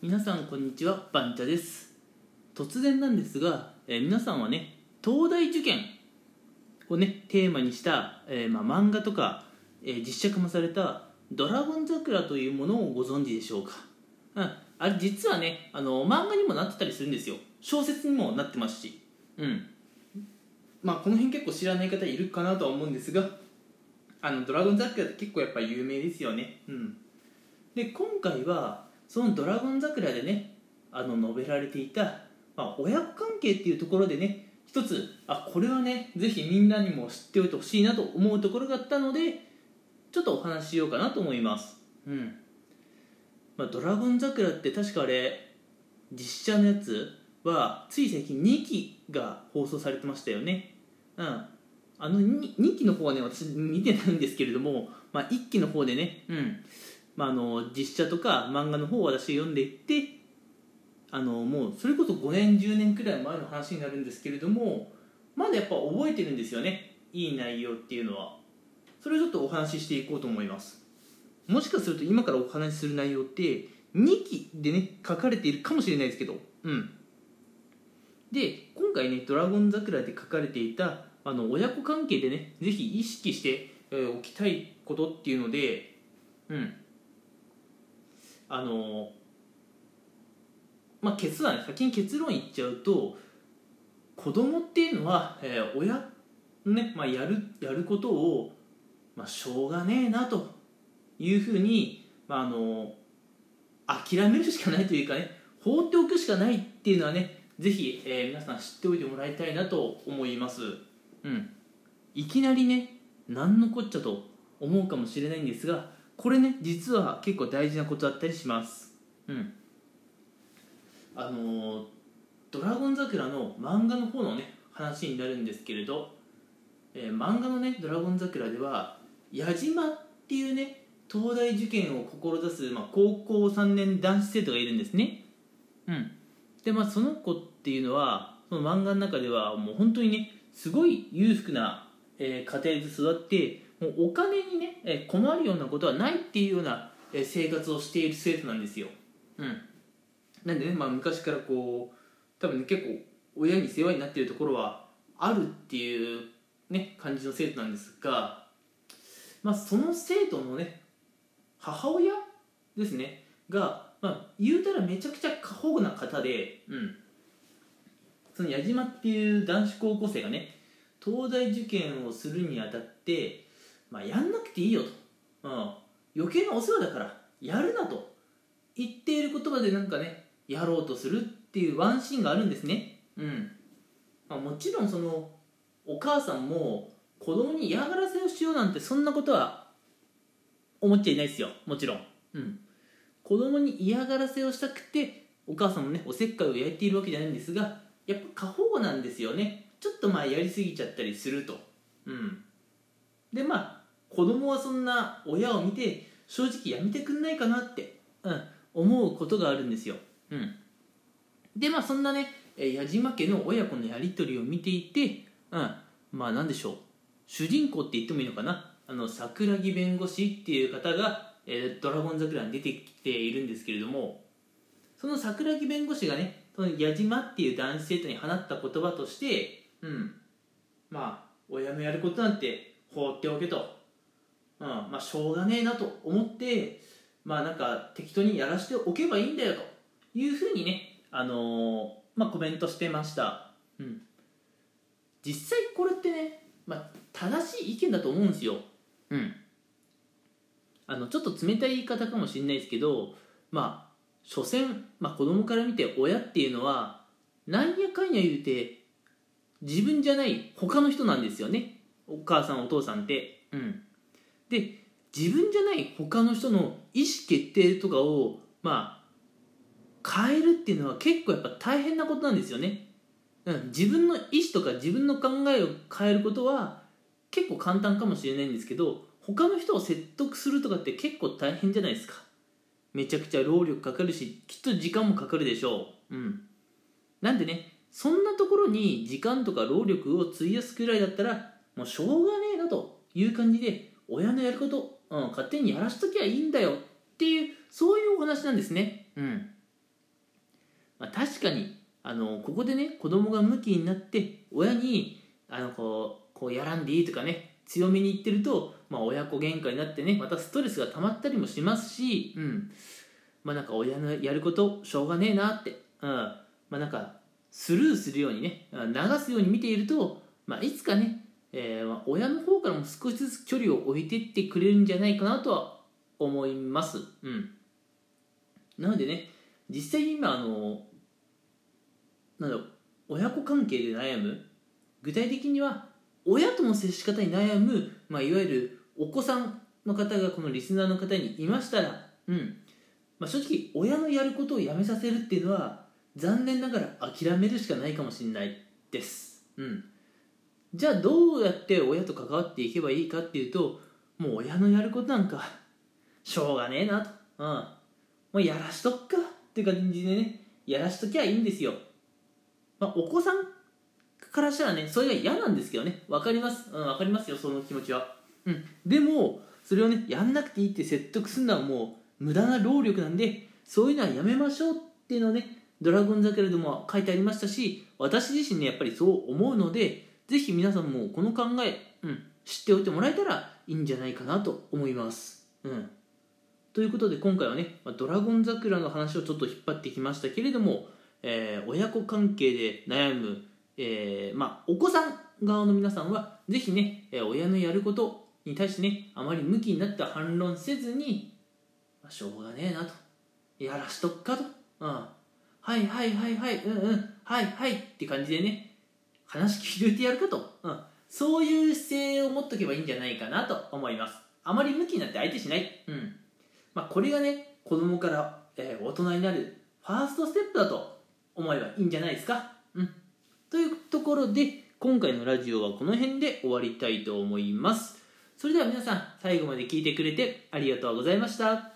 皆さんこんにちはバンチャです。突然なんですが、えー皆さんはね東大受験をねテーマにした、えーまあ、漫画とか、えー実写化もされた「ドラゴン桜」というものをご存知でしょうか、うん、あれ実はねあの漫画にもなってたりするんですよ。小説にもなってますし。うん。まあこの辺結構知らない方いるかなとは思うんですがあのドラゴン桜って結構やっぱ有名ですよね。うん。で今回はその「ドラゴン桜」でねあの述べられていた、まあ、親子関係っていうところでね一つあこれはねぜひみんなにも知っておいてほしいなと思うところがあったのでちょっとお話ししようかなと思います。うん。まあ、ドラゴン桜って確かあれ実写のやつはつい最近2期が放送されてましたよね。うん。あの 2, 2期の方はね私見てないんですけれども、まあ、1期の方でねうんまあ、あの実写とか漫画の方を私読んでいってあのもうそれこそ5年10年くらい前の話になるんですけれどもまだやっぱ覚えてるんですよね。いい内容っていうのは。それをちょっとお話ししていこうと思います。もしかすると今からお話しする内容って2期でね書かれているかもしれないですけど。うん。で今回ね「ドラゴン桜」で書かれていたあの親子関係でねぜひ意識しておきたいことっていうのでうん。あのまあ結論先に結論言っちゃうと子供っていうのは、えー親ね、まあ、やるやることを、まあ、しょうがねえなというふうに、まあ、あの諦めるしかないというかね放っておくしかないっていうのはねぜひ、えー皆さん知っておいてもらいたいなと思います。うん。いきなりね何のこっちゃと思うかもしれないんですがこれね実は結構大事なことだったりします。うん。あのドラゴン桜」の漫画の方のね話になるんですけれど、えー漫画のね「ドラゴン桜」では矢島っていうね東大受験を志す、まあ、高校3年男子生徒がいるんですね。うん。でまあその子っていうのはその漫画の中ではもう本当にねすごい裕福な、えー家庭で育ってもうお金にね、え困るようなことはないっていうような、え生活をしている生徒なんですよ。うん。なんでね、まあ、昔からこう多分ね結構親に世話になっているところはあるっていうね感じの生徒なんですがまあその生徒のね母親ですねが、まあ、言うたらめちゃくちゃ過保護な方で、うん、その矢島っていう男子高校生がね東大受験をするにあたって、まあ、やんなくていいよと、うん、余計なお世話だからやるなと。言っている言葉でなんかねやろうとするっていうワンシーンがあるんですね。うん、まあ、もちろんそのお母さんも子供に嫌がらせをしようなんてそんなことは思っちゃいないですよ。もちろん。うん。子供に嫌がらせをしたくてお母さんもねおせっかいを焼いているわけじゃないんですがやっぱ過保護なんですよね。ちょっとまあやりすぎちゃったりすると。うん。でまあ子供はそんな親を見て正直やめてくんないかなって、うん、思うことがあるんですよ。うん。でまあそんなね矢島家の親子のやり取りを見ていて、うん、まあなんでしょう。主人公って言ってもいいのかな。あの桜木弁護士っていう方が、えードラゴン桜」に出てきているんですけれどもその桜木弁護士がねその矢島っていう男子生徒に放った言葉としてうん。まあ親のやることなんて放っておけと、うん。まあしょうがねえなと思ってまあなんか適当にやらしておけばいいんだよと。いうふうにねあのーまあコメントしてました。うん。実際これってね、まあ、正しい意見だと思うんですよ。うん。あのちょっと冷たい言い方かもしれないですけどまあ所詮、まあ、子供から見て親っていうのはなんやかんや言うて自分じゃない他の人なんですよね。お母さんお父さんって。うんで自分じゃない他の人の意思決定とかをまあ変えるっていうのは結構やっぱ大変なことなんですよね、うん、自分の意思とか自分の考えを変えることは結構簡単かもしれないんですけど他の人を説得するとかって結構大変じゃないですか。めちゃくちゃ労力かかるしきっと時間もかかるでしょう。うん。なんでねそんなところに時間とか労力を費やすくらいだったらもうしょうがねえなという感じで親のやること、うん、勝手にやらしときゃいいんだよ。っていうそういうお話なんですね。うん。まあ、確かにあのここでね子供がムキになって親にあのこうこうやらんでいいとかね強めに言ってると、まあ、親子喧嘩になってねまたストレスが溜まったりもしますし、うん。まあ、なんか親のやることしょうがねえなって、うん。まあ、なんかスルーするようにね流すように見ていると、まあ、いつかね、えーまあ、親の方からも少しずつ距離を置いていってくれるんじゃないかなとは思います。うん、なのでね実際今あのなんだろう親子関係で悩む具体的には親との接し方に悩む、まあ、いわゆるお子さんの方がこのリスナーの方にいましたら、うん。まあ、正直親のやることをやめさせるっていうのは残念ながら諦めるしかないかもしれないです、うん、じゃあどうやって親と関わっていけばいいかっていうともう親のやることなんかしょうがねえなと、うん、もうやらしとっかっていう感じでねやらしときゃいいんですよ。まあ、お子さんからしたらねそれが嫌なんですけどね。分かります。うん分かりますよその気持ちは。うん。でもそれをねやんなくていいって説得するのはもう無駄な労力なんでそういうのはやめましょうっていうのをねドラゴン桜でも書いてありましたし私自身ねやっぱりそう思うのでぜひ皆さんもこの考え、うん、知っておいてもらえたらいいんじゃないかなと思います。うん。ということで今回はねドラゴン桜の話をちょっと引っ張ってきましたけれどもえー、親子関係で悩む、えー、まあ、お子さん側の皆さんはぜひね、え親のやることに対してねあまり向きになって反論せずに、まあ、しょうがねえなと。やらしとくかと、うん、はいはいはいはいうんうん。はいはいって感じでね話聞いてやるかと、うん、そういう姿勢を持っとけばいいんじゃないかなと思いますあまり向きになって相手しない、うんまあ、これがね子供から、えー、大人になるファーストステップだと思えばいいんじゃないですか。うん。というところで、今回のラジオはこの辺で終わりたいと思います。それでは皆さん、最後まで聞いてくれてありがとうございました。